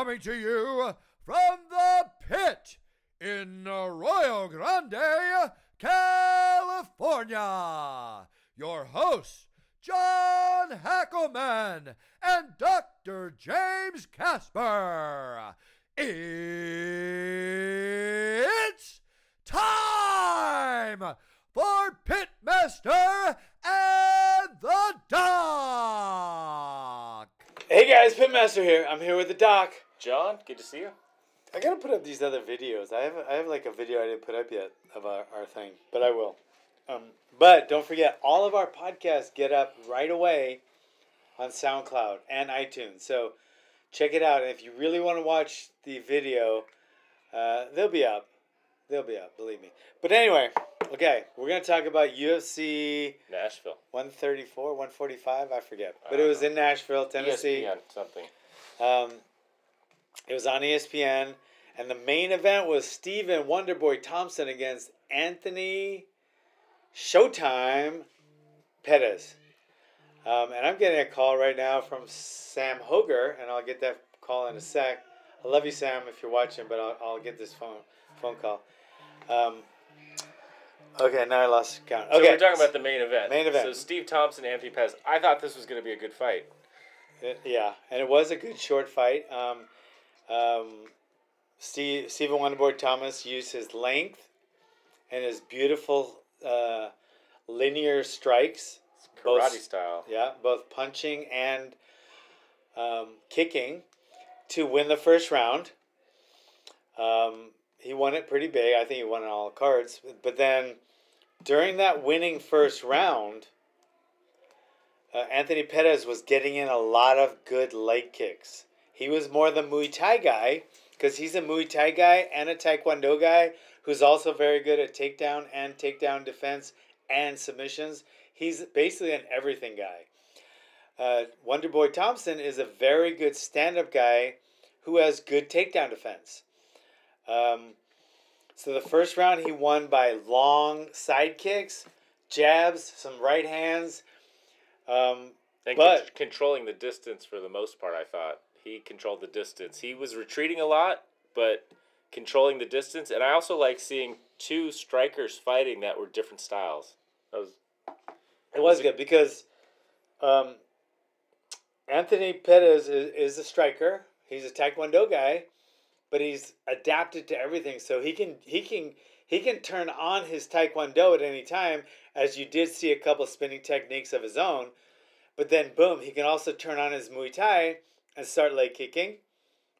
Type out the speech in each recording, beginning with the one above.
coming to you from the pit in Arroyo Grande, California. Your hosts, John Hackleman and Dr. James Casper. It's time for Pitmaster and the Doc. Hey guys, Pitmaster here. I'm here with the doc. John, good to see you. I gotta put up these other videos. I have I have like a video I didn't put up yet of our, our thing, but I will. Um, but don't forget, all of our podcasts get up right away on SoundCloud and iTunes. So check it out. And if you really want to watch the video, uh, they'll be up. They'll be up, believe me. But anyway, okay, we're gonna talk about UFC Nashville. 134, 145, I forget. But it was in Nashville, Tennessee. ESPN, something. Um, it was on ESPN, and the main event was Stephen Wonderboy Thompson against Anthony Showtime Pettis. Um, and I'm getting a call right now from Sam Hoger, and I'll get that call in a sec. I love you, Sam, if you're watching, but I'll, I'll get this phone phone call. Um, okay, now I lost count. So Okay, we're talking about the main event. Main event. So Steve Thompson, Anthony Pettis. I thought this was going to be a good fight. Uh, Yeah, and it was a good short fight. Um, um, Steve, Stephen Wonderboy Thompson used his length and his beautiful uh, linear strikes. Karate Both- style. Yeah, both punching and um, kicking to win the first round. Um, he won it pretty big. I think he won all cards. But then during that winning first round, uh, Anthony Pettis was getting in a lot of good leg kicks. He was more the Muay Thai guy because he's a Muay Thai guy and a Taekwondo guy who's also very good at takedown and takedown defense and submissions. He's basically an everything guy. Uh, Wonderboy Thompson is a very good stand up guy who has good takedown defense. Um, so the first round he won by long side kicks, jabs, some right hands. Um, And But- con- controlling the distance for the most part, I thought. He controlled the distance. He was retreating a lot, but controlling the distance. And I also like seeing two strikers fighting that were different styles. That was It was good because um, Anthony Pettis is, is a striker. He's a Taekwondo guy, but he's adapted to everything. So he can he can he can turn on his Taekwondo at any time, as you did see a couple spinning techniques of his own. But then boom, he can also turn on his Muay Thai and start leg kicking.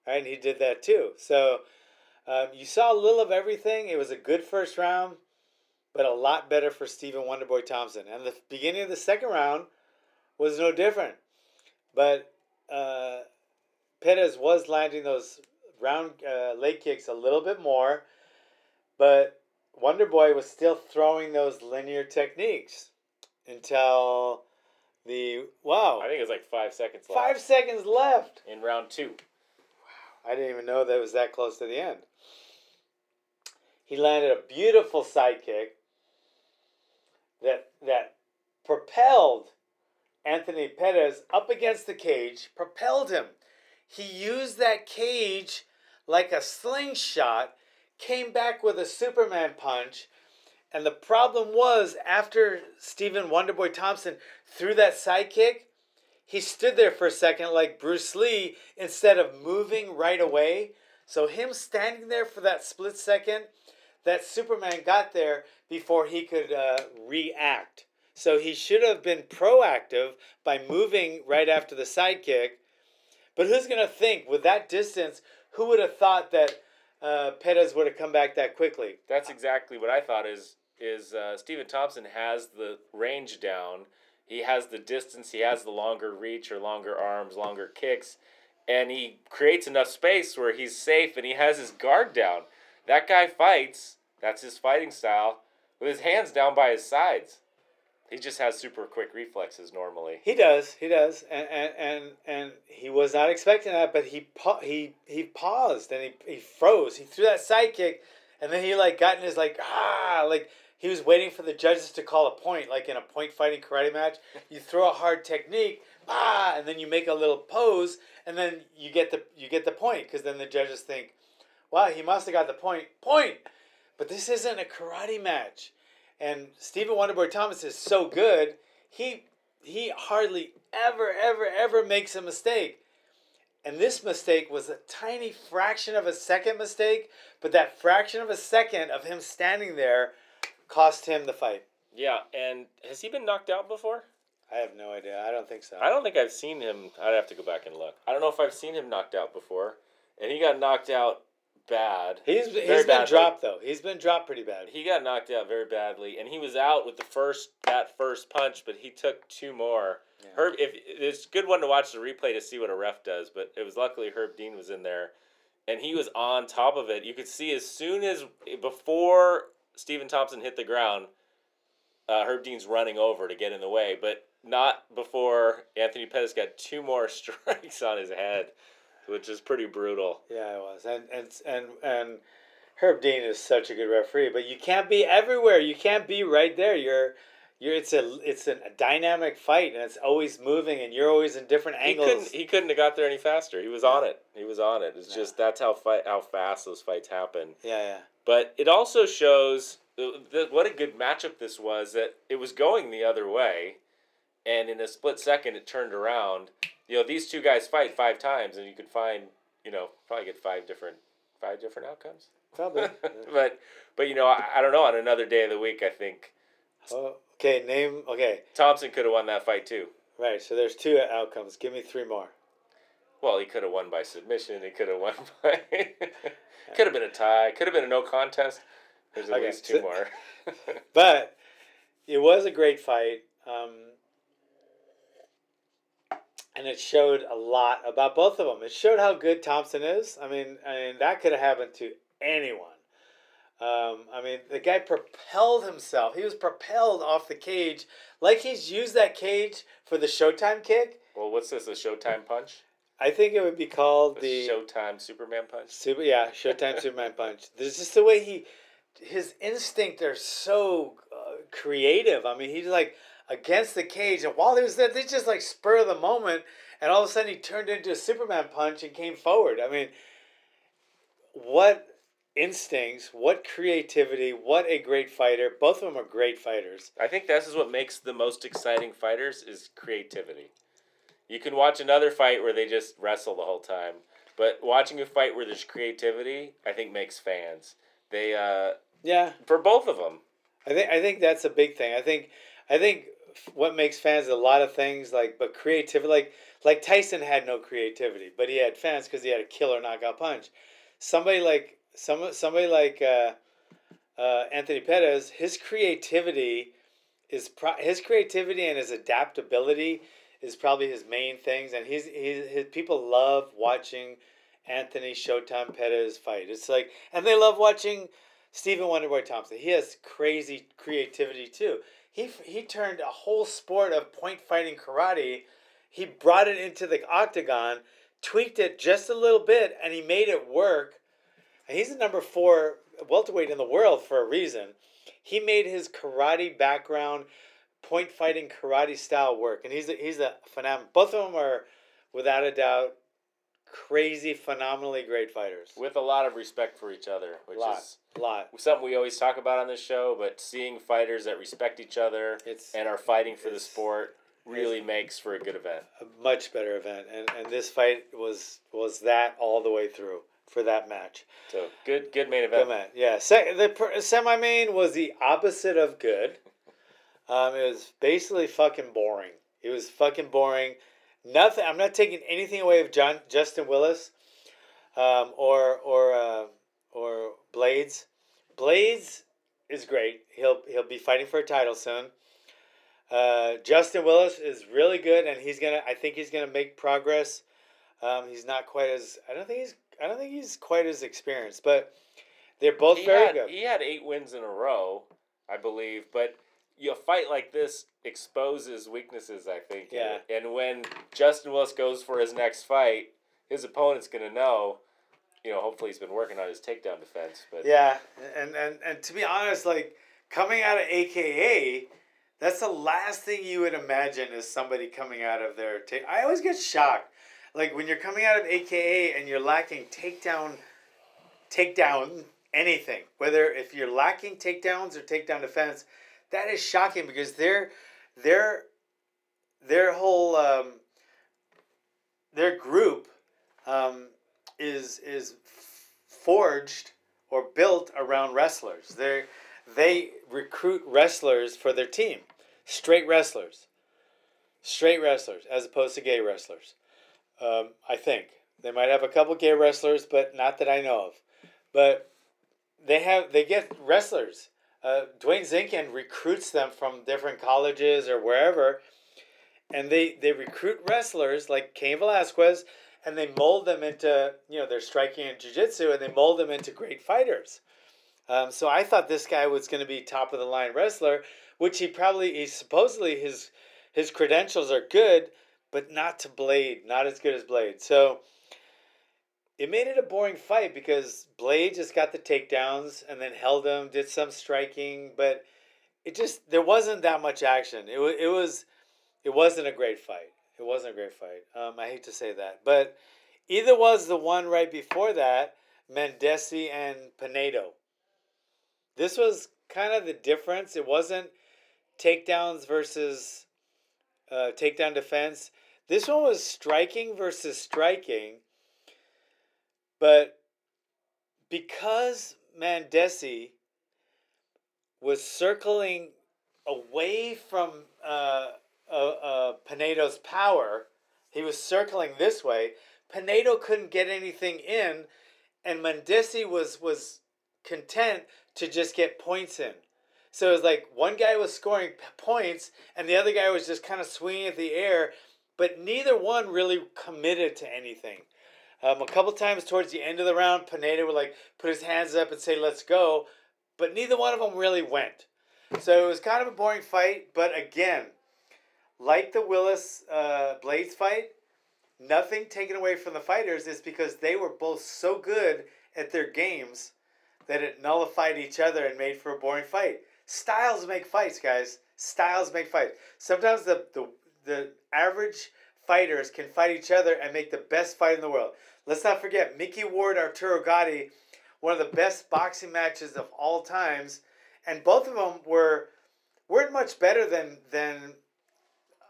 Right, and he did that too. So um, you saw a little of everything. It was a good first round but a lot better for Stephen Wonderboy Thompson. And the beginning of the second round was no different. But uh, Perez was landing those round uh, leg kicks a little bit more, but Wonderboy was still throwing those linear techniques until the wow I think it was like five seconds left five seconds left. in round two. Wow. I didn't even know that it was that close to the end. He landed a beautiful side kick that that propelled Anthony Pettis up against the cage, propelled him. He used that cage like a slingshot, came back with a Superman punch, and the problem was after Stephen Wonderboy Thompson threw that side kick, he stood there for a second like Bruce Lee instead of moving right away. So him standing there for that split second, that Superman got there before he could uh, react. So he should have been proactive by moving right after the side kick. But who's gonna think with that distance? Who would have thought that uh, Pettis would have come back that quickly? That's exactly what I thought. Is is uh, Stephen Thompson has the range down. He has the distance. He has the longer reach or longer arms, longer kicks, and he creates enough space where he's safe and he has his guard down. That guy fights. That's his fighting style with his hands down by his sides. He just has super quick reflexes normally. He does, he does, and and and, and he was not expecting that, but he pa- he he paused and he, he froze. He threw that side kick, and then he like got in his like ah like he was waiting for the judges to call a point, like in a point fighting karate match. You throw a hard technique, ah, and then you make a little pose, and then you get the you get the point because then the judges think, wow, he must have got the point. Point, but this isn't a karate match, and Stephen Wonderboy Thompson is so good. He he hardly ever ever ever makes a mistake. And this mistake was a tiny fraction of a second mistake, but that fraction of a second of him standing there cost him the fight. Yeah, and has he been knocked out before? I have no idea. I don't think so. I don't think I've seen him. I'd have to go back and look. I don't know if I've seen him knocked out before, and he got knocked out bad. He's he's been badly. dropped though. He's been dropped pretty bad. He got knocked out very badly, and he was out with the first that first punch, but he took two more. Yeah. Herb, if it's a good one to watch the replay to see what a ref does, but it was luckily Herb Dean was in there, and he was on top of it. You could see as soon as before Stephen Thompson hit the ground, uh, Herb Dean's running over to get in the way, but not before Anthony Pettis got two more strikes on his head, which is pretty brutal. Yeah, it was. And and and and Herb Dean is such a good referee, but you can't be everywhere. You can't be right there. You're you're it's a it's a dynamic fight and it's always moving and you're always in different He angles. couldn't. He couldn't have got there any faster. He was on it. He was on it. It's Yeah. just that's how fight how fast those fights happen. yeah, yeah. But it also shows th- th- what a good matchup this was. That it was going the other way, and in a split second it turned around. You know, these two guys fight five times, and you could find you know probably get five different five different outcomes. Probably. but but you know I, I don't know. On another day of the week, I think oh, okay, name okay. Thompson could have won that fight too. Right, so there's two outcomes. Give me three more. Well, he could have won by submission. He could have won by. could have been a tie. Could have been a no contest. There's at Okay, least two more. But it was a great fight. Um, and it showed a lot about both of them. It showed how good Thompson is. I mean, I mean that could have happened to anyone. Um, I mean, the guy propelled himself. He was propelled off the cage like he's used that cage for the Showtime kick. well, what's this? A Showtime punch? I think it would be called A the Showtime Superman punch? Super, yeah, Showtime Superman punch. There's just the way he, his instinct are so uh, creative. I mean, he's like against the cage, and while he was there, they just like spur of the moment, and all of a sudden he turned into a Superman punch and came forward. I mean, what instincts, what creativity, what a great fighter. Both of them are great fighters. I think this is what makes the most exciting fighters is creativity. You can watch another fight where they just wrestle the whole time, but watching a fight where there's creativity, I think makes fans. They uh Yeah, for both of them. I think I think that's a big thing. I think I think what makes fans a lot of things like but creativity like like Tyson had no creativity, but he had fans because he had a killer knockout punch. Somebody like some somebody like uh, uh, Anthony Pettis, his creativity is pro- his creativity and his adaptability is probably his main things, and he's, he's his people love watching Anthony Showtime Pettis fight. It's like, and they love watching Stephen Wonderboy Thompson. He has crazy creativity too. He he turned a whole sport of point fighting karate. He brought it into the octagon, tweaked it just a little bit, and he made it work. And he's the number four welterweight in the world for a reason. He made his karate background, point fighting karate style work, and he's a, he's a phenomenal. Both of them are, without a doubt, crazy, phenomenally great fighters. with a lot of respect for each other, which Lot. is lot. something we always talk about on this show. But seeing fighters that respect each other It's and are fighting for the sport really makes for a good event. a much better event, and and this fight was was that all the way through for that match. So good, good main Good event. match, yeah. Se- the per- semi main was the opposite of good. Um, it was basically fucking boring. It was fucking boring. Nothing. I'm not taking anything away of John Justin Willis, um, or or uh, or Blaydes. Blaydes is great. He'll he'll be fighting for a title soon. Uh, Justin Willis is really good, and he's gonna. I think he's gonna make progress. Um, he's not quite as. I don't think he's. I don't think he's quite as experienced, but they're both He very had, good. he had eight wins in a row, I believe. But you a fight like this exposes weaknesses, I think. Yeah. it. And when Justin Willis goes for his next fight, his opponent's gonna know. You know, hopefully he's been working on his takedown defense. But Yeah, and, and and to be honest, like coming out of AKA, That's the last thing you would imagine is somebody coming out of their take. I always get shocked, like when you're coming out of AKA and you're lacking takedown, takedown anything. Whether if you're lacking takedowns or takedown defense, that is shocking because their their their whole um, their group um, is is forged or built around wrestlers. They they recruit wrestlers for their team, straight wrestlers, straight wrestlers as opposed to gay wrestlers. Um, I think they might have a couple gay wrestlers, but not that I know of. But they have they get wrestlers. Uh, DeWayne Zinkin recruits them from different colleges or wherever, and they they recruit wrestlers like Cain Velasquez, and they mold them into you know they're striking and jiu-jitsu and they mold them into great fighters. Um, so I thought this guy was going to be top of the line wrestler, which he probably he supposedly his his credentials are good, but not to Blade, not as good as Blade. So it made it a boring fight because Blade just got the takedowns and then held him, did some striking, but it just there wasn't that much action. It was it was it wasn't a great fight. It wasn't a great fight. Um, I hate to say that, but either was the one right before that, Makdessi and Pinedo. This was kind of the difference. It wasn't takedowns versus uh, takedown defense. This one was striking versus striking, but because Makdessi was circling away from uh, uh, uh, Pinedo's power, he was circling this way. Pinedo couldn't get anything in, and Makdessi was was content to just get points in. So it was like one guy was scoring points, and the other guy was just kind of swinging at the air, but neither one really committed to anything. Um, a couple times towards the end of the round, Pinedo would like put his hands up and say, "Let's go," but neither one of them really went. So it was kind of a boring fight. But again, like the Willis uh, Blaydes fight, nothing taken away from the fighters is because they were both so good at their games that it nullified each other and made for a boring fight. Styles make fights, guys. Styles make fights. Sometimes the, the, the average fighters can fight each other and make the best fight in the world. Let's not forget Micky Ward, Arturo Gatti, one of the best boxing matches of all times, and both of them were weren't much better than than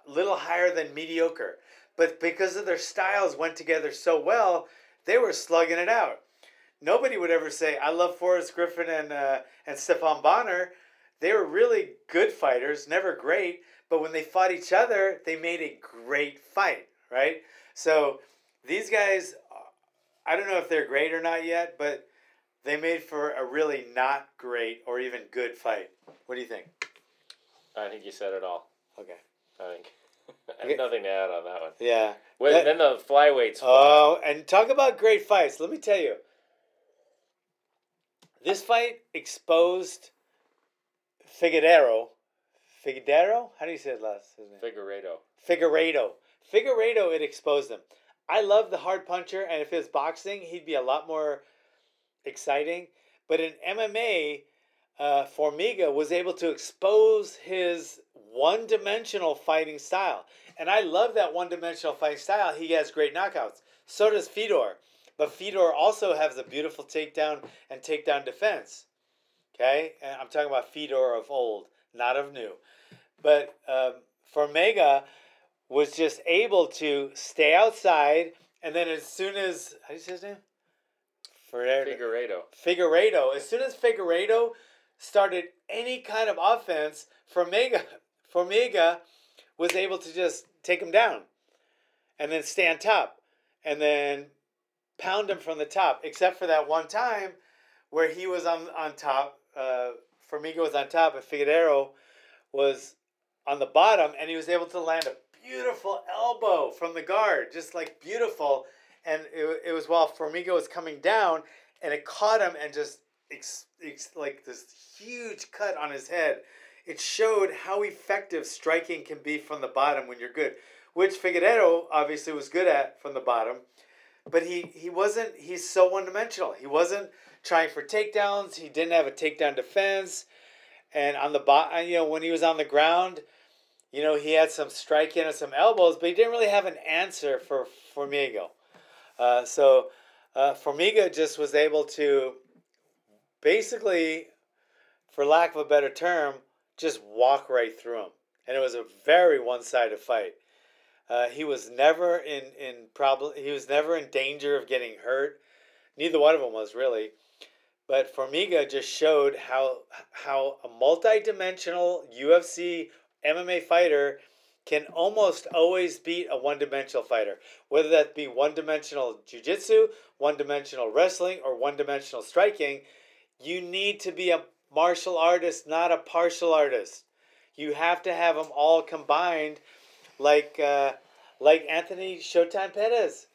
little higher than mediocre. But because of their styles went together so well, they were slugging it out. Nobody would ever say, I love Forrest Griffin and, uh, and Stephan Bonnar. They were really good fighters, never great, but when they fought each other, they made a great fight, right? So these guys, I don't know if they're great or not yet, but they made for a really not great or even good fight. What do you think? I think you said it all. Okay. I think. I have nothing to add on that one. Yeah. Well, That- then the flyweights. Oh, and talk about great fights. Let me tell you. This fight exposed Figueroa. Figueroa? How do you say his last his name? Figueiredo. Figueiredo. Figueiredo, it exposed him. I love the hard puncher, and if it was boxing, he'd be a lot more exciting. But in MMA, uh, Formiga was able to expose his one dimensional fighting style. And I love that one dimensional fighting style. He has great knockouts. So does Fedor. But Fedor also has a beautiful takedown and takedown defense. Okay? And I'm talking about Fedor of old, not of new. But um, Formiga was just able to stay outside, and then as soon as how do you say his name? Figueiredo. Figueiredo. As soon as Figueiredo started any kind of offense, Formiga, Formiga was able to just take him down, and then stay on top, and then pound him from the top. Except for that one time where he was on on top. Uh, Formiga was on top, and Figueroa was on the bottom, and he was able to land a beautiful elbow from the guard, just like beautiful. And it, it was while Formiga was coming down, and it caught him and just ex, ex, like this huge cut on his head. It showed how effective striking can be from the bottom when you're good, which Figueroa obviously was good at from the bottom. But he, he wasn't, he's so one dimensional. He wasn't trying for takedowns, he didn't have a takedown defense. and on the bot, you know, when he was on the ground, you know, he had some striking and some elbows, but he didn't really have an answer for Formiga. Uh, so uh, Formiga just was able to basically, for lack of a better term, just walk right through him, and it was a very one-sided fight. Uh, he was never in in problem. He was never in danger of getting hurt. Neither one of them was really. But Formiga just showed how how a multi-dimensional UFC MMA fighter can almost always beat a one-dimensional fighter, whether that be one-dimensional jiu-jitsu, one-dimensional wrestling, or one-dimensional striking. You need to be a martial artist, not a partial artist. You have to have them all combined, like uh, like Anthony Showtime Pettis.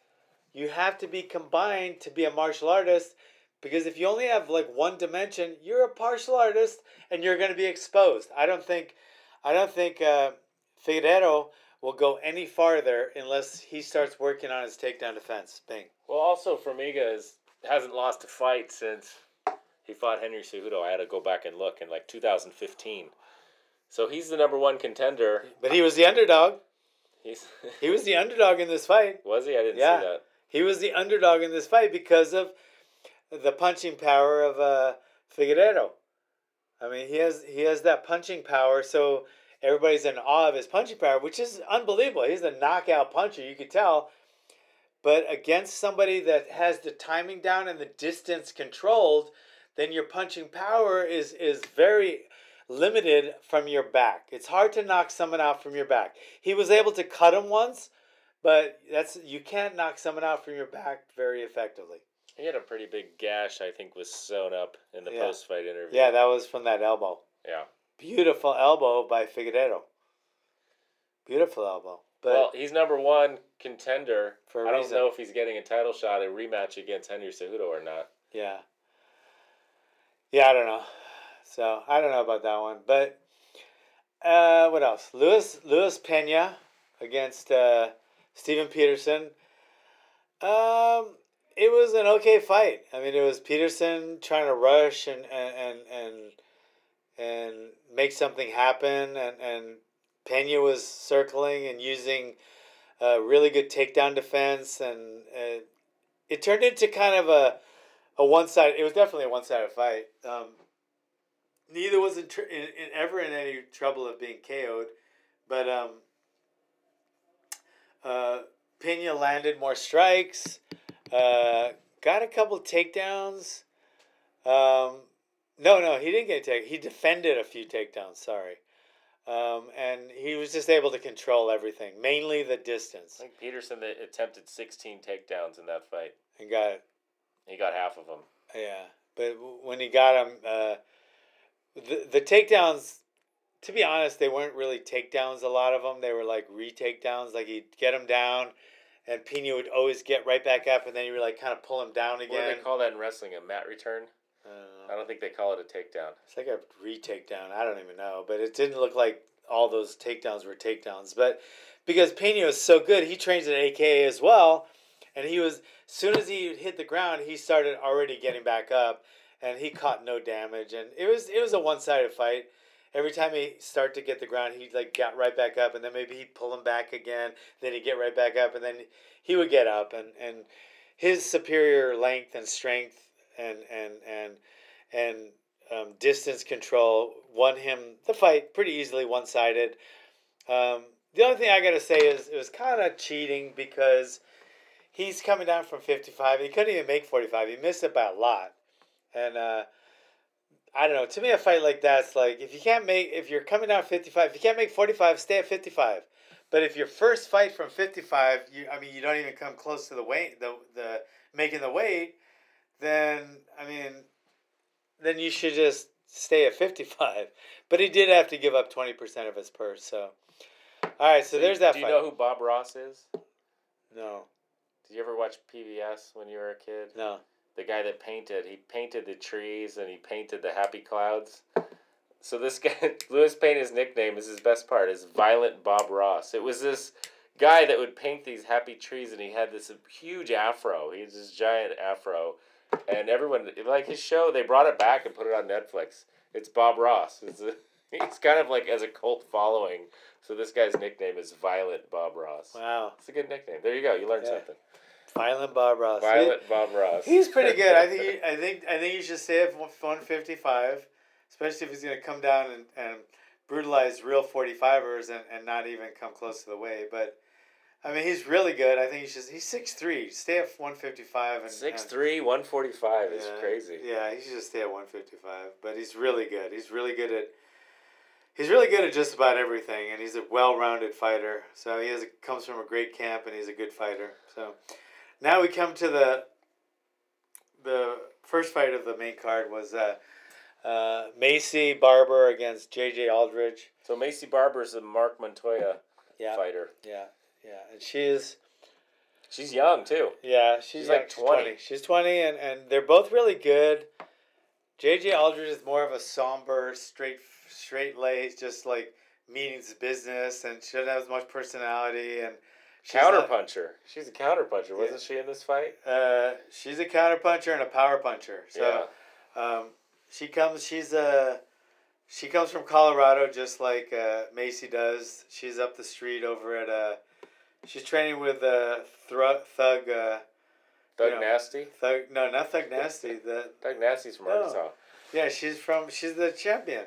You have to be combined to be a martial artist because if you only have like one dimension, you're a partial artist and you're going to be exposed. I don't think, I don't think uh, Figueiredo will go any farther unless he starts working on his takedown defense. Bing. Well, also Formiga is, hasn't lost a fight since he fought Henry Cejudo. I had to go back and look in like 2015. So he's the number one contender. But he was the underdog. He's He was the underdog in this fight. was he? I didn't Yeah. see that. He was the underdog in this fight because of the punching power of uh, Figueiredo. I mean, he has he has that punching power, so everybody's in awe of his punching power, which is unbelievable. He's a knockout puncher, you could tell. But against somebody that has the timing down and the distance controlled, then your punching power is is very limited from your back. It's hard to knock someone out from your back. He was able to cut him once, but that's you can't knock someone out from your back very effectively. He had a pretty big gash. I think was sewn up in the Yeah. post fight interview. Yeah, that was from that elbow. yeah. Beautiful elbow by Figueiredo. Beautiful elbow. But well, he's number one contender. For I don't reason. know if he's getting a title shot, a rematch against Henry Cejudo or not. yeah. Yeah, I don't know. So I don't know about that one. But uh, what else? Luis Luis Pena against uh, Steven Peterson. Um, it was an okay fight. I mean, it was Peterson trying to rush and and and and, and make something happen, and and Pena was circling and using a really good takedown defense, and it turned into kind of a a one side. It was definitely a one sided fight. Um, neither was in, tr- in, in ever in any trouble of being KO'd, but um, uh, Pena landed more strikes, uh, got a couple takedowns. Um, no, no, he didn't get a take. He defended a few takedowns. Sorry. Um, and he was just able to control everything, mainly the distance. I think Peterson attempted 16 takedowns in that fight. and got it. He got half of them. Yeah, but when he got him, uh, the the takedowns, to be honest, they weren't really takedowns. A lot of them, they were like re-takedowns. Like he'd get him down, and Pena would always get right back up, and then he would like kind of pull him down again. What do they call that in wrestling? A mat return? I don't know. I don't think they call it a takedown. It's like a re-takedown. I don't even know, but it didn't look like all those takedowns were takedowns. But because Pena was so good, he trains at AKA as well, and he was as soon as he hit the ground, he started already getting back up, and he caught no damage. And it was it was a one-sided fight. Every time he start to get the ground, he'd like got right back up, and then maybe he'd pull him back again. Then he'd get right back up, and then he would get up, and and his superior length and strength and and and and um, distance control won him the fight pretty easily, one sided. Um, the only thing I gotta say is it was kind of cheating because he's coming down from fifty five. He couldn't even make forty five. He missed it by a lot, and uh, I don't know. To me, a fight like that's like if you can't make if you're coming down fifty five, if you can't make forty five, stay at fifty five. But if your first fight from fifty five, you I mean you don't even come close to the weight the the making the weight, then I mean then you should just stay at 55. But he did have to give up 20% of his purse. So, all right, so, there's that Do fight. you know who Bob Ross is? no, Did you ever watch PBS when you were a kid? no. The guy that painted, he painted the trees and he painted the happy clouds. So this guy, Louis Pena, his nickname is his best part is Violent Bob Ross. It was this guy that would paint these happy trees and he had this huge afro. He had this giant afro. And everyone, like his show, they brought it back and put it on Netflix. It's Bob Ross. It's a, he's kind of like as a cult following. So this guy's nickname is Violent Bob Ross. Wow. It's a good nickname. There you go. You learned Yeah. something. Violent Bob Ross. He- Violent Bob Ross. He's pretty good. I think. He, I think. I think you should stay at one fifty five, especially if he's going to come down and, and brutalize real forty fivers and, and not even come close to the weight. But I mean, he's really good. I think he should. He's six three. Stay at one fifty five and Six and- three, one forty five is yeah, crazy. Yeah, he should just stay at one fifty five. But he's really good. He's really good at. He's really good at just about everything, and he's a well-rounded fighter. So he has a, comes from a great camp, and he's a good fighter. So now we come to the the first fight of the main card was uh, uh, Maycee Barber against J.J. Aldrich. So Maycee Barber is a Mark Montoya Yeah, fighter. yeah, yeah, and she is She's young too. yeah she's, She's like She's 20. She's twenty, and and they're both really good. J.J. Aldrich is more of a somber, straight straight laced, just like means business, and she doesn't have as much personality and. She's Counter not- puncher. She's a counter puncher, wasn't she in this fight? Uh, she's a counter puncher and a power puncher. So um, she comes. She's a. She comes from Colorado, just like uh, Macy does. She's up the street over at uh She's training with uh, Thru- Thug. Uh, Doug Yeah. Nasty. Thug. No, not Thug Nasty. The Doug Nasty's from No. Arkansas. yeah, she's from. She's the champion.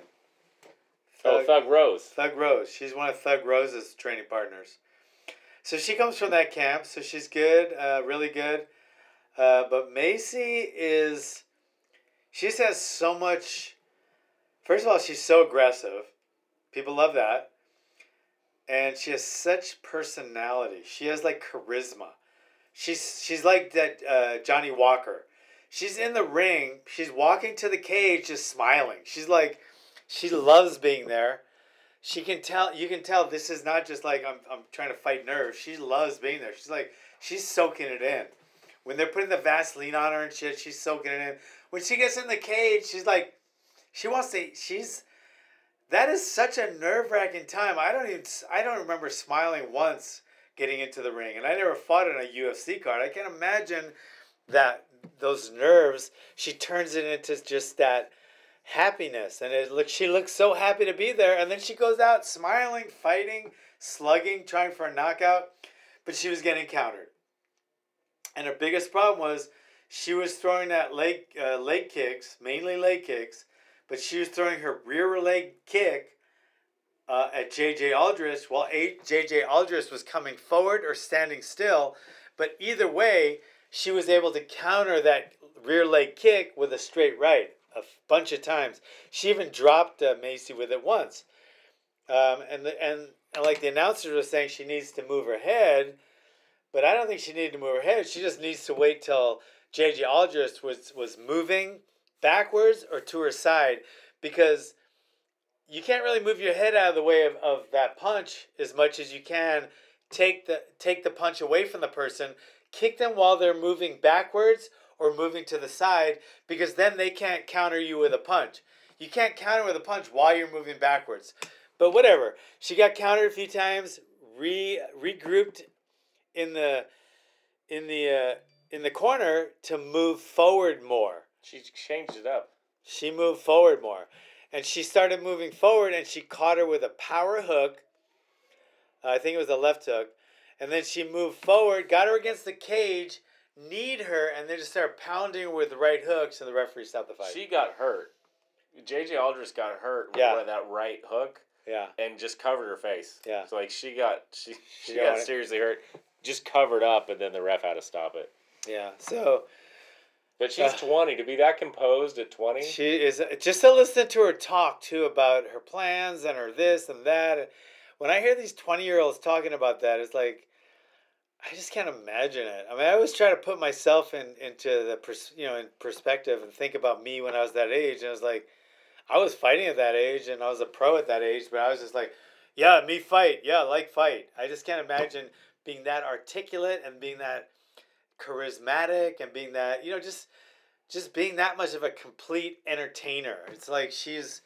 Oh, Thug Rose. Thug Rose. She's one of Thug Rose's training partners. So she comes from that camp, so she's good, uh, really good. Uh, but Maycee is, she just has so much. First of all, she's so aggressive. People love that. And she has such personality. She has like charisma. She's she's like that uh, Johnny Walker. She's in the ring. She's walking to the cage, just smiling. She's like, she loves being there. She can tell. You can tell this is not just like I'm. I'm trying to fight nerves. She loves being there. She's like she's soaking it in. When they're putting the Vaseline on her and shit, she's soaking it in. When she gets in the cage, she's like, she wants to. She's. That is such a nerve wracking time. I don't even. I don't remember smiling once getting into the ring, and I never fought in a UFC card. I can't imagine that those nerves. She turns it into just that happiness. And it look she looks so happy to be there. And then she goes out smiling fighting slugging trying for a knockout. But she was getting countered. And her biggest problem was she was throwing that leg uh, leg kicks mainly leg kicks but she was throwing her rear leg kick uh, at JJ Aldrich while JJ Aldrich was coming forward or standing still. But either way she was able to counter that rear leg kick with a straight right a bunch of times. She even dropped uh, Maycee with it once. Um, and, the, and and like the announcer was saying, she needs to move her head, but I don't think she needed to move her head. She just needs to wait till JJ Aldrich was was moving backwards or to her side, because you can't really move your head out of the way of, of that punch as much as you can take the take the punch away from the person, kick them while they're moving backwards or moving to the side because then they can't counter you with a punch. You can't counter with a punch while you're moving backwards. But whatever. She got countered a few times, re regrouped in the in the uh, in the corner to move forward more. She changed it up. She moved forward more. And she started moving forward and she caught her with a power hook. Uh, I think it was a left hook. And then she moved forward, got her against the cage, kneed her, and they just started pounding with the right hooks, and the referee stopped the fight. She got hurt. JJ Aldrich got hurt Yeah. with that right hook yeah. and just covered her face. Yeah. So like she got she She got got it. seriously hurt. Just covered up and then the ref had to stop it. Yeah. So But she's Uh, twenty. To be that composed at twenty. she is just to listen to her talk too about her plans and her this and that. When I hear these 20 year olds talking about that, it's like, I just can't imagine it. I mean, I always try to put myself in into the pers- you know in perspective and think about me when I was that age, and I was like, I was fighting at that age, and I was a pro at that age, but I was just like, yeah, me fight, yeah, like fight. I just can't imagine being that articulate and being that charismatic and being that you know just just being that much of a complete entertainer. It's like she's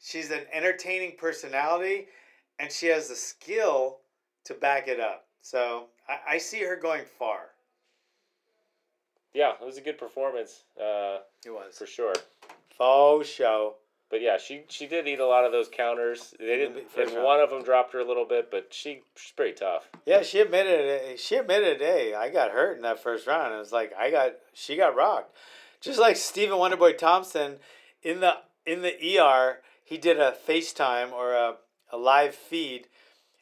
she's an entertaining personality, and she has the skill to back it up. So I, I see her going far. Yeah, it was a good performance, uh, It was for sure. faux show. but yeah, she she did eat a lot of those counters. They In didn't. first And round. one of them dropped her a little bit, but she she's pretty tough. Yeah, she admitted it. She admitted, hey, I got hurt in that first round. It was like I got, she got rocked, just like Stephen Wonderboy Thompson in the in the ER. He did a FaceTime or a, a live feed,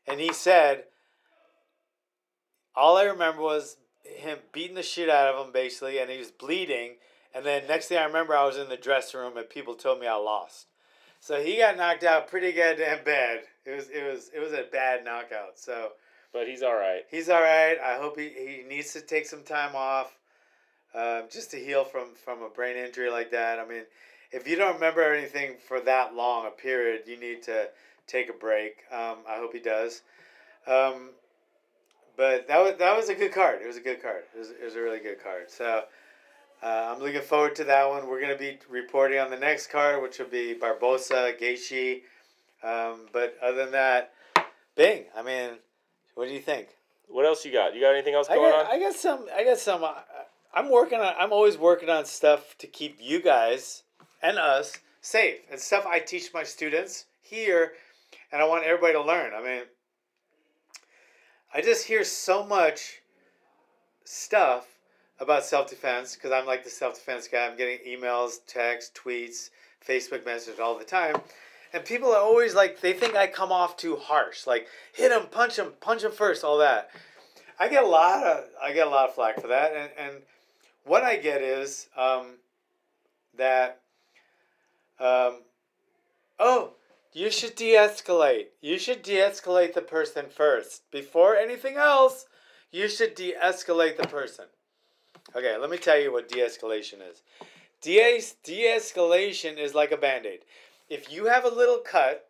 and he said, all I remember was him beating the shit out of him basically, and he was bleeding. And then next thing I remember, I was in the dressing room, and people told me I lost. So he got knocked out pretty goddamn bad. It was it was it was a bad knockout. So. But he's all right. He's all right. I hope he, he needs to take some time off, uh, just to heal from from a brain injury like that. I mean, if you don't remember anything for that long a period, you need to take a break. Um, I hope he does. Um, but that was that was a good card. It was a good card. It was, it was a really good card. So uh, I'm looking forward to that one. We're gonna be reporting on the next card, which will be Barboza Gaethje. Um, but other than that, Bing. I mean, what do you think? What else you got? You got anything else I going got, on? I got some. I got some. Uh, I'm working on. I'm always working on stuff to keep you guys and us safe, and stuff I teach my students here, and I want everybody to learn. I mean, I just hear so much stuff about self defense because I'm like the self defense guy. I'm getting emails, texts, tweets, Facebook messages all the time. And people are always like, they think I come off too harsh. Like, hit him, punch him, punch him first, all that. I get a lot of I get a lot of flack for that, and and what I get is um, that um, oh you should de-escalate. You should de-escalate the person first before anything else. You should de-escalate the person. Okay, let me tell you what de-escalation is. De- de-escalation is like a band-aid. If you have a little cut,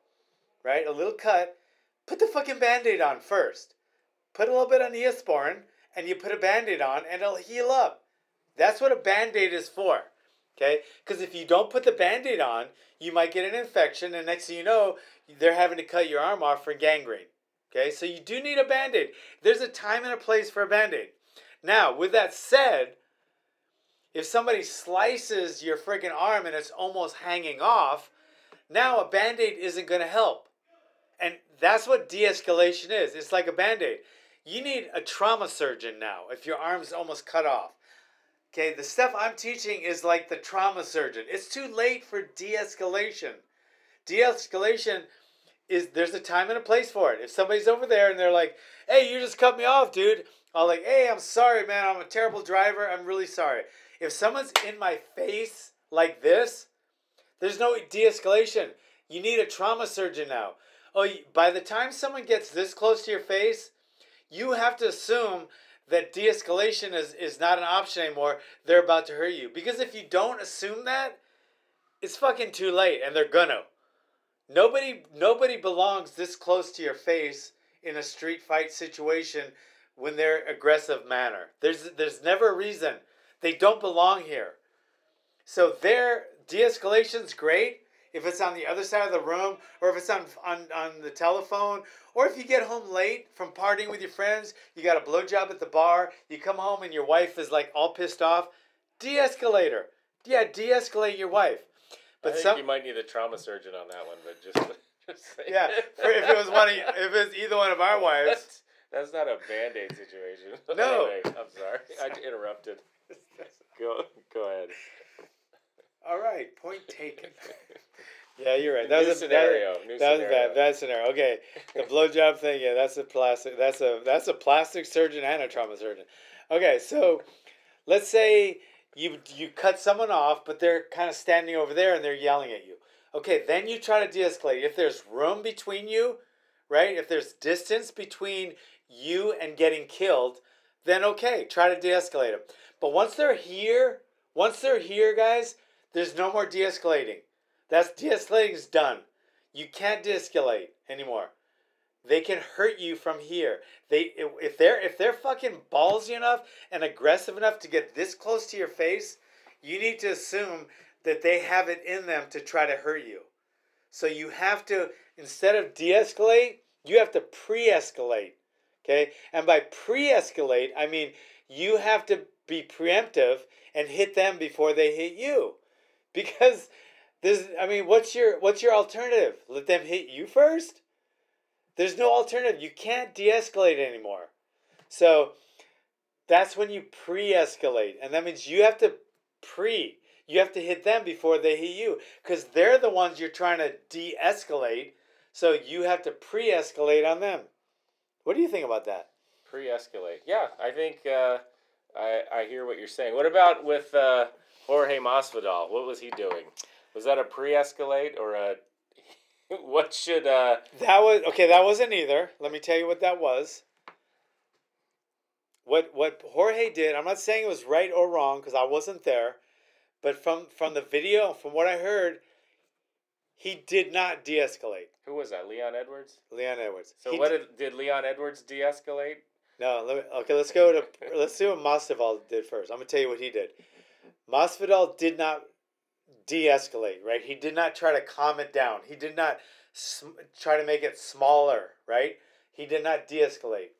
right, a little cut, put the fucking band-aid on first put a little bit of Neosporin and you put a band-aid on and it'll heal up. That's what a band-aid is for. Okay? Because if you don't put the band-aid on, you might get an infection and next thing you know, they're having to cut your arm off for gangrene. Okay? So you do need a band-aid. There's a time and a place for a band-aid. Now, with that said, if somebody slices your freaking arm and it's almost hanging off, now a band-aid isn't going to help. And that's what de-escalation is. It's like a band-aid. You need a trauma surgeon now if your arm's almost cut off. Okay, the stuff I'm teaching is like the trauma surgeon. It's too late for de-escalation. De-escalation is there's a time and a place for it. If somebody's over there and they're like, "Hey, you just cut me off, dude," I'll like, "Hey, I'm sorry, man. I'm a terrible driver. I'm really sorry." If someone's in my face like this, there's no de-escalation. You need a trauma surgeon now. Oh, by the time someone gets this close to your face, you have to assume that de-escalation is, is not an option anymore. They're about to hurt you. Because if you don't assume that, it's fucking too late and they're gonna. Nobody nobody belongs this close to your face in a street fight situation when they're aggressive manner. There's there's never a reason. They don't belong here. So their de-escalation's great if it's on the other side of the room or if it's on, on, on the telephone or if you get home late from partying with your friends, you got a blowjob at the bar, you come home and your wife is like all pissed off, de escalator. Yeah, de-escalate your wife. I But think some you might need a trauma surgeon on that one, but just, just yeah, for if it was one of if it's either one of our wives. That's, that's not a band aid situation. No. Anyway, I'm sorry. I interrupted. Go go ahead. All right, point taken. Yeah, you're right. That New was a scenario, That, new that was a scenario. bad, bad scenario. Okay, the blowjob thing. Yeah, that's a plastic. That's a that's a plastic surgeon and a trauma surgeon. Okay, so let's say you you cut someone off, but they're kind of standing over there and they're yelling at you. Okay, then you try to de-escalate. If there's room between you, right? If there's distance between you and getting killed, then okay, try to de-escalate them. But once they're here, once they're here, guys, there's no more de-escalating. That's de-escalating is done. You can't de-escalate anymore. They can hurt you from here. They if they're if they're fucking ballsy enough and aggressive enough to get this close to your face, you need to assume that they have it in them to try to hurt you. So you have to instead of de-escalate, you have to pre-escalate. Okay? And by pre-escalate, I mean you have to be preemptive and hit them before they hit you. Because This, I mean, what's your what's your alternative? Let them hit you first. There's no alternative. You can't de-escalate anymore. So that's when you pre-escalate, and that means you have to pre. You have to hit them before they hit you, because they're the ones you're trying to de-escalate. So you have to pre-escalate on them. What do you think about that? Pre-escalate. Yeah, I think uh, I I hear what you're saying. What about with uh, Jorge Masvidal? What was he doing? Was that a pre-escalate or a what should uh That was okay. That wasn't either. Let me tell you what that was. What what Jorge did. I'm not saying it was right or wrong because I wasn't there, but from from the video, from what I heard, he did not de-escalate. who was that? Leon Edwards. Leon Edwards. So He what did, did Leon Edwards de-escalate? No, let me, okay. Let's go to let's see what Masvidal did first. I'm gonna tell you what he did. Masvidal did not de-escalate, right? He did not try to calm it down. He did not sm- try to make it smaller, right? He did not de-escalate.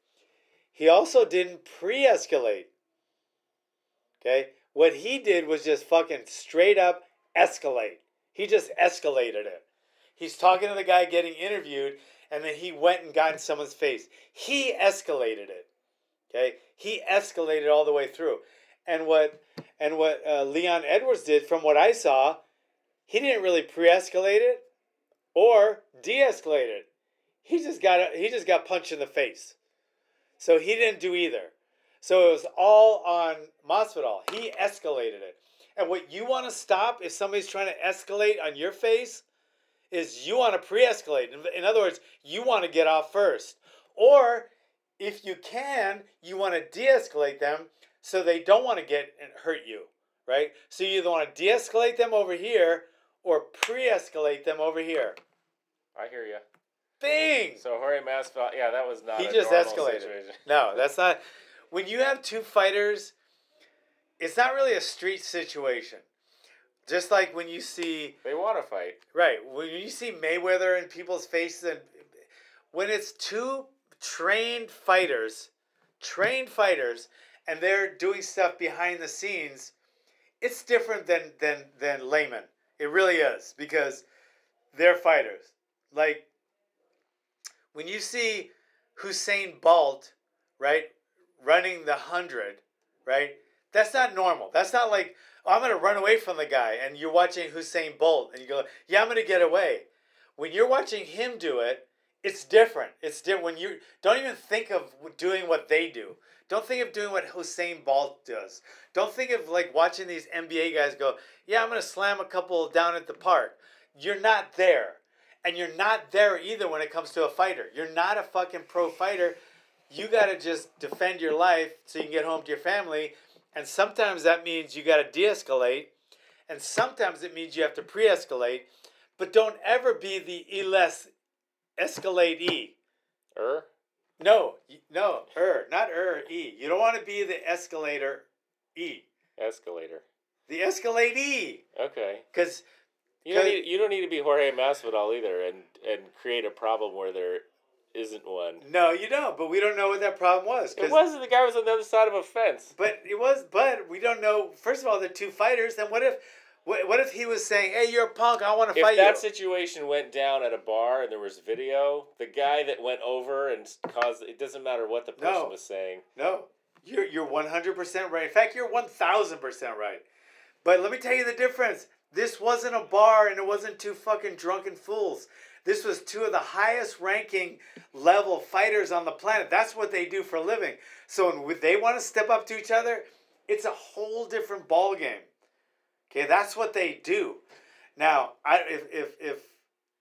He also didn't pre-escalate. Okay, what he did was just fucking straight up escalate. He just escalated it. He's talking to the guy getting interviewed, and then he went and got in someone's face. He escalated it. Okay, he escalated all the way through, and what and what uh, Leon Edwards did, from what I saw, he didn't really pre-escalate it or de-escalate it. He just got he just got punched in the face, so he didn't do either. So it was all on Masvidal. He escalated it, and what you want to stop if somebody's trying to escalate on your face is you want to pre-escalate. In, in other words, you want to get off first, or if you can, you want to de-escalate them so they don't want to get and hurt you, right? So you either want to de-escalate them over here or pre-escalate them over here. I hear you. Bing! So Jorge Masvidal, yeah, that was not. he just escalated. Situation. No, that's not. When you have two fighters, it's not really a street situation. Just like when you see They want to fight. Right. When you see Mayweather in people's faces, and when it's two trained fighters, trained fighters, and they're doing stuff behind the scenes, it's different than than than laymen. It really is because they're fighters. Like when you see Usain Bolt, right, running the hundred, right? That's not normal. That's not like "Oh, I'm gonna run away from the guy, and you're watching Usain Bolt, and you go, "Yeah, I'm gonna get away." When you're watching him do it, it's different. It's different when you don't even think of doing what they do. Don't think of doing what Usain Bolt does. Don't think of like watching these NBA guys go, "Yeah, I'm gonna slam a couple down at the park." You're not there, and you're not there either when it comes to a fighter. You're not a fucking pro fighter. You gotta just defend your life so you can get home to your family. And sometimes that means you got to de escalate. And sometimes it means you have to pre escalate. But don't ever be the E less escalate E. Er? No, no, er, not er, E. You don't want to be the escalator E. Escalator. The escalate E. Okay. Because, You don't need you don't need to be Jorge Masvidal either, and and create a problem where there isn't one. no, you don't. But we don't know what that problem was. It wasn't the guy was on the other side of a fence. But it was, but we don't know. First of all, they're two fighters. Then what if, what, what if he was saying, "Hey, you're a punk. I want to fight you"? If that situation went down at a bar and there was video, the guy that went over and caused it doesn't matter what the person No. was saying. No, you're you're one hundred percent right. In fact, you're one thousand percent right. But let me tell you the difference. This wasn't a bar, and it wasn't two fucking drunken fools. This was two of the highest ranking level fighters on the planet. That's what they do for a living. So when they want to step up to each other, it's a whole different ball game. Okay, that's what they do. Now, I if if if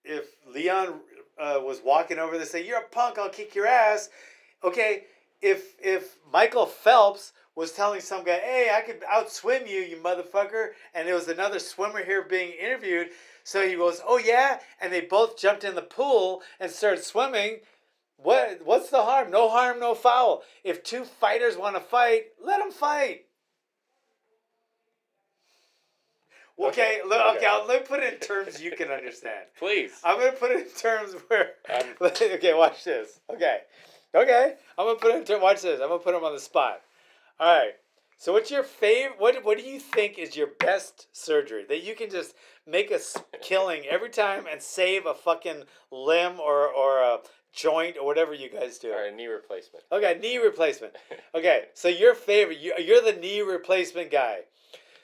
if Leon uh, was walking over there say, "You're a punk, I'll kick your ass," okay. If if Michael Phelps was telling some guy, "Hey, I could outswim you, you motherfucker," and there was another swimmer here being interviewed, so he goes, "Oh yeah," and they both jumped in the pool and started swimming. What what's the harm? No harm, no foul. If two fighters want to fight, let them fight. Okay, Okay, le- okay. I'll, let me put it in terms you can understand. Please. I'm gonna put it in terms where. Um, okay, watch this. Okay, okay. I'm gonna put it in terms. Watch this. I'm gonna put him on the spot. All right. So what's your favorite? What What do you think is your best surgery that you can just make a killing every time and save a fucking limb or or a joint or whatever you guys do? All right, knee replacement. Okay, knee replacement. Okay, so your favorite, you- you're the knee replacement guy.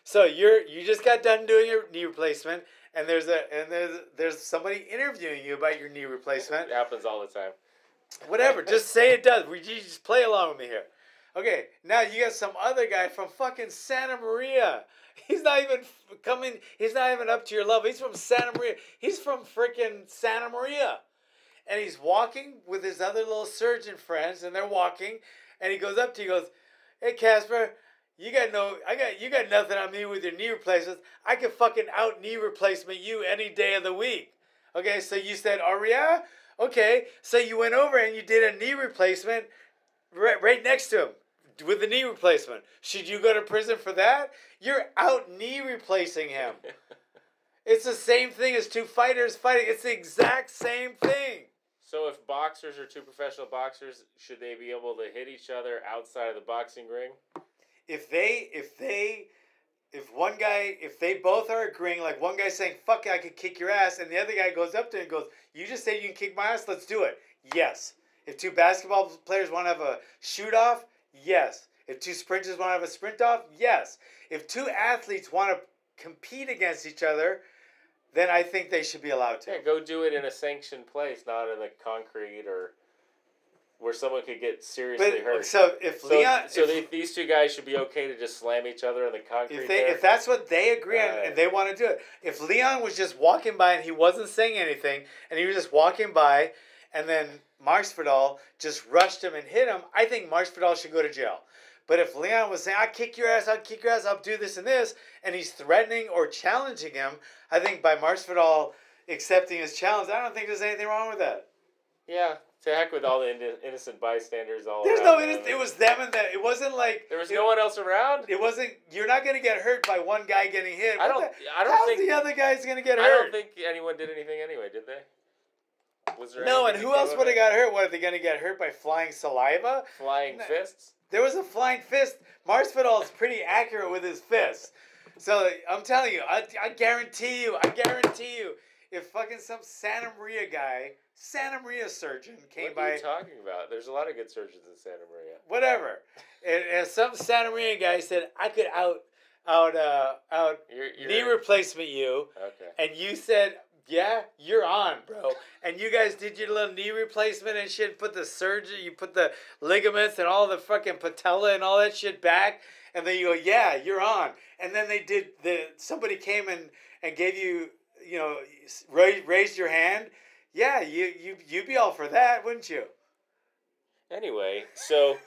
So you're you just got done doing your knee replacement, and there's a and there's there's somebody interviewing you about your knee replacement. It happens all the time. Whatever, just say it does. We just play along with me here. Okay, now you got some other guy from fucking Santa Maria. He's not even coming. He's not even up to your level. He's from Santa Maria. He's from freaking Santa Maria, and he's walking with his other little surgeon friends, and they're walking, and he goes up to you, goes, "Hey Casper, you got no, I got you got nothing on me with your knee replacements. I can fucking out knee replacement you any day of the week." Okay, so you said, Aria. Okay, so you went over and you did a knee replacement right, right next to him with the knee replacement. Should you go to prison for that? You're out knee replacing him. It's the same thing as two fighters fighting. It's the exact same thing. So if boxers are two professional boxers, should they be able to hit each other outside of the boxing ring? If they, if they, if one guy, if they both are agreeing, like one guy's saying, fuck it, I could kick your ass, and the other guy goes up to him and goes, you just said you can kick my ass, let's do it. Yes. If two basketball players want to have a shoot off, yes. If two sprinters want to have a sprint off, yes. If two athletes want to compete against each other, then I think they should be allowed to. Yeah, go do it in a sanctioned place, not in the concrete or where someone could get seriously But hurt. so if So, Leon, so if, they, these two guys should be okay to just slam each other in the concrete. if they there? if that's what they agree on and they want to do it, if Leon was just walking by and he wasn't saying anything and he was just walking by, and then Masvidal just rushed him and hit him, I think Masvidal should go to jail. But if Leon was saying, "I'll kick your ass, I'll kick your ass, I'll do this and this," and he's threatening or challenging him, I think by Masvidal accepting his challenge, I don't think there's anything wrong with that. yeah, to heck with all the inno- innocent bystanders all There's no, it, was them and that. It wasn't like There was it, no one else around. It wasn't. You're not gonna get hurt by one guy getting hit. I don't. the- I don't how's think. the other guy's gonna get hurt? I don't think anyone did anything anyway. Did they? Was there no, and who else would have got hurt? What are they gonna get hurt by flying saliva? Flying No. fists. There was a flying fist. Masvidal is pretty accurate with his fists. So I'm telling you, I, I guarantee you, I guarantee you, if fucking some Santa Maria guy, Santa Maria surgeon came What by, are you talking about? There's a lot of good surgeons in Santa Maria. whatever, and, and some Santa Maria guy said I could out out uh, out You're, you're, knee replacement you, okay. and you said, "Yeah, you're on, bro." And you guys did your little knee replacement and shit. Put the surgery, you put the ligaments and all the fucking patella and all that shit back, and then you go, "Yeah, you're on." And then they did the somebody came and and gave you, you know, raise, raised your hand. Yeah, you you you'd be all for that, wouldn't you? Anyway, so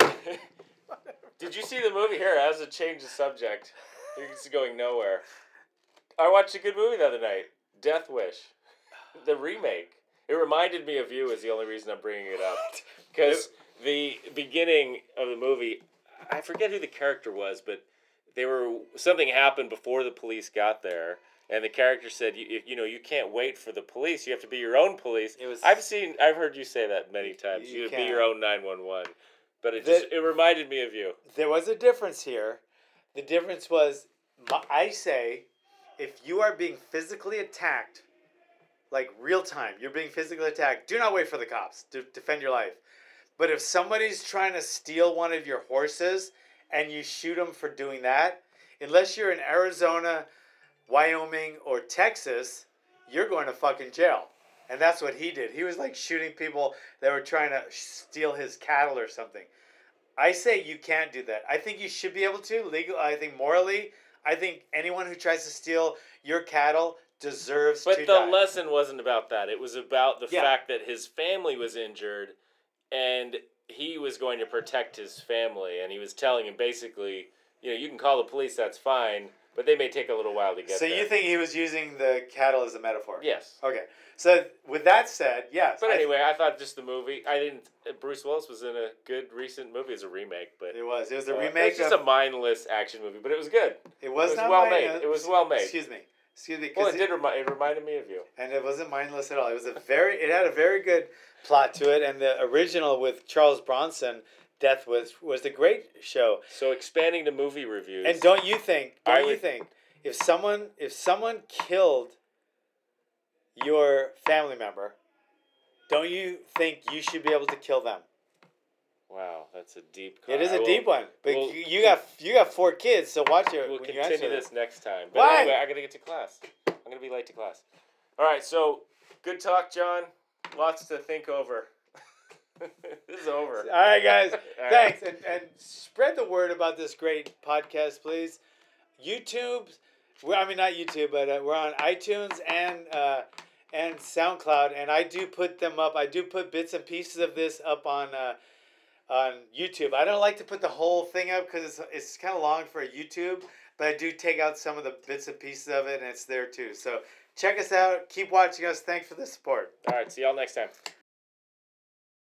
did you see the movie here? As a change of subject, it's going nowhere. I watched a good movie the other night, Death Wish, the remake. It reminded me of you. Is the only reason I'm bringing it up because the beginning of the movie, I forget who the character was, but they were something happened before the police got there. And the character said, you, you know, you can't wait for the police. You have to be your own police. It was- I've seen, I've heard you say that many times. You You, be your own nine one one. But it The- just, it reminded me of you. there was a difference here. The difference was, I say, if you are being physically attacked, like real time, you're being physically attacked, do not wait for the cops to defend your life. But if somebody's trying to steal one of your horses and you shoot them for doing that, unless you're in Arizona, Wyoming, or Texas, you're going to fucking jail. And that's what he did. He was like shooting people that were trying to steal his cattle or something. I say you can't do that. I think you should be able to legal. I think morally, I think anyone who tries to steal your cattle deserves But the die. lesson wasn't about that. It was about the Yeah. fact that his family was injured and he was going to protect his family. And he was telling him basically, you know, you can call the police, that's fine, but they may take a little while to get so there. you think he was using the cattle as a metaphor? Yes. Okay. So with that said, yes. But I- anyway, I thought just the movie. I didn't. Bruce Willis was in a good recent movie as a remake, but it was. It was a uh, remake. It was just of, a mindless action movie, but it was good. it was it was not well made. It was well made. Excuse me. Excuse me. Well, 'cause it did. Remi- it reminded me of you. and it wasn't mindless at all. It was a very. It had a very good plot to it, and the original with Charles Bronson Death Wish was the great show. So expanding to movie reviews. And don't you think? Don't I you would- think if someone if someone killed your family member, don't you think you should be able to kill them? wow, that's a deep. it is a will- deep one, but we'll you you got you got four kids, so watch it We'll continue this. next time. But Why? anyway, I gotta get to class. I'm gonna be late to class. All right, so good talk, John. Lots to think over. this is over. All right, guys. All right. Thanks, and and spread the word about this great podcast, please. YouTube, well, I mean not YouTube, but uh, we're on iTunes and uh, and SoundCloud, and I do put them up. I do put bits and pieces of this up on uh, on YouTube. I don't like to put the whole thing up because it's it's kind of long for YouTube, but I do take out some of the bits and pieces of it, and it's there too. So check us out. Keep watching us. Thanks for the support. All right, see y'all next time.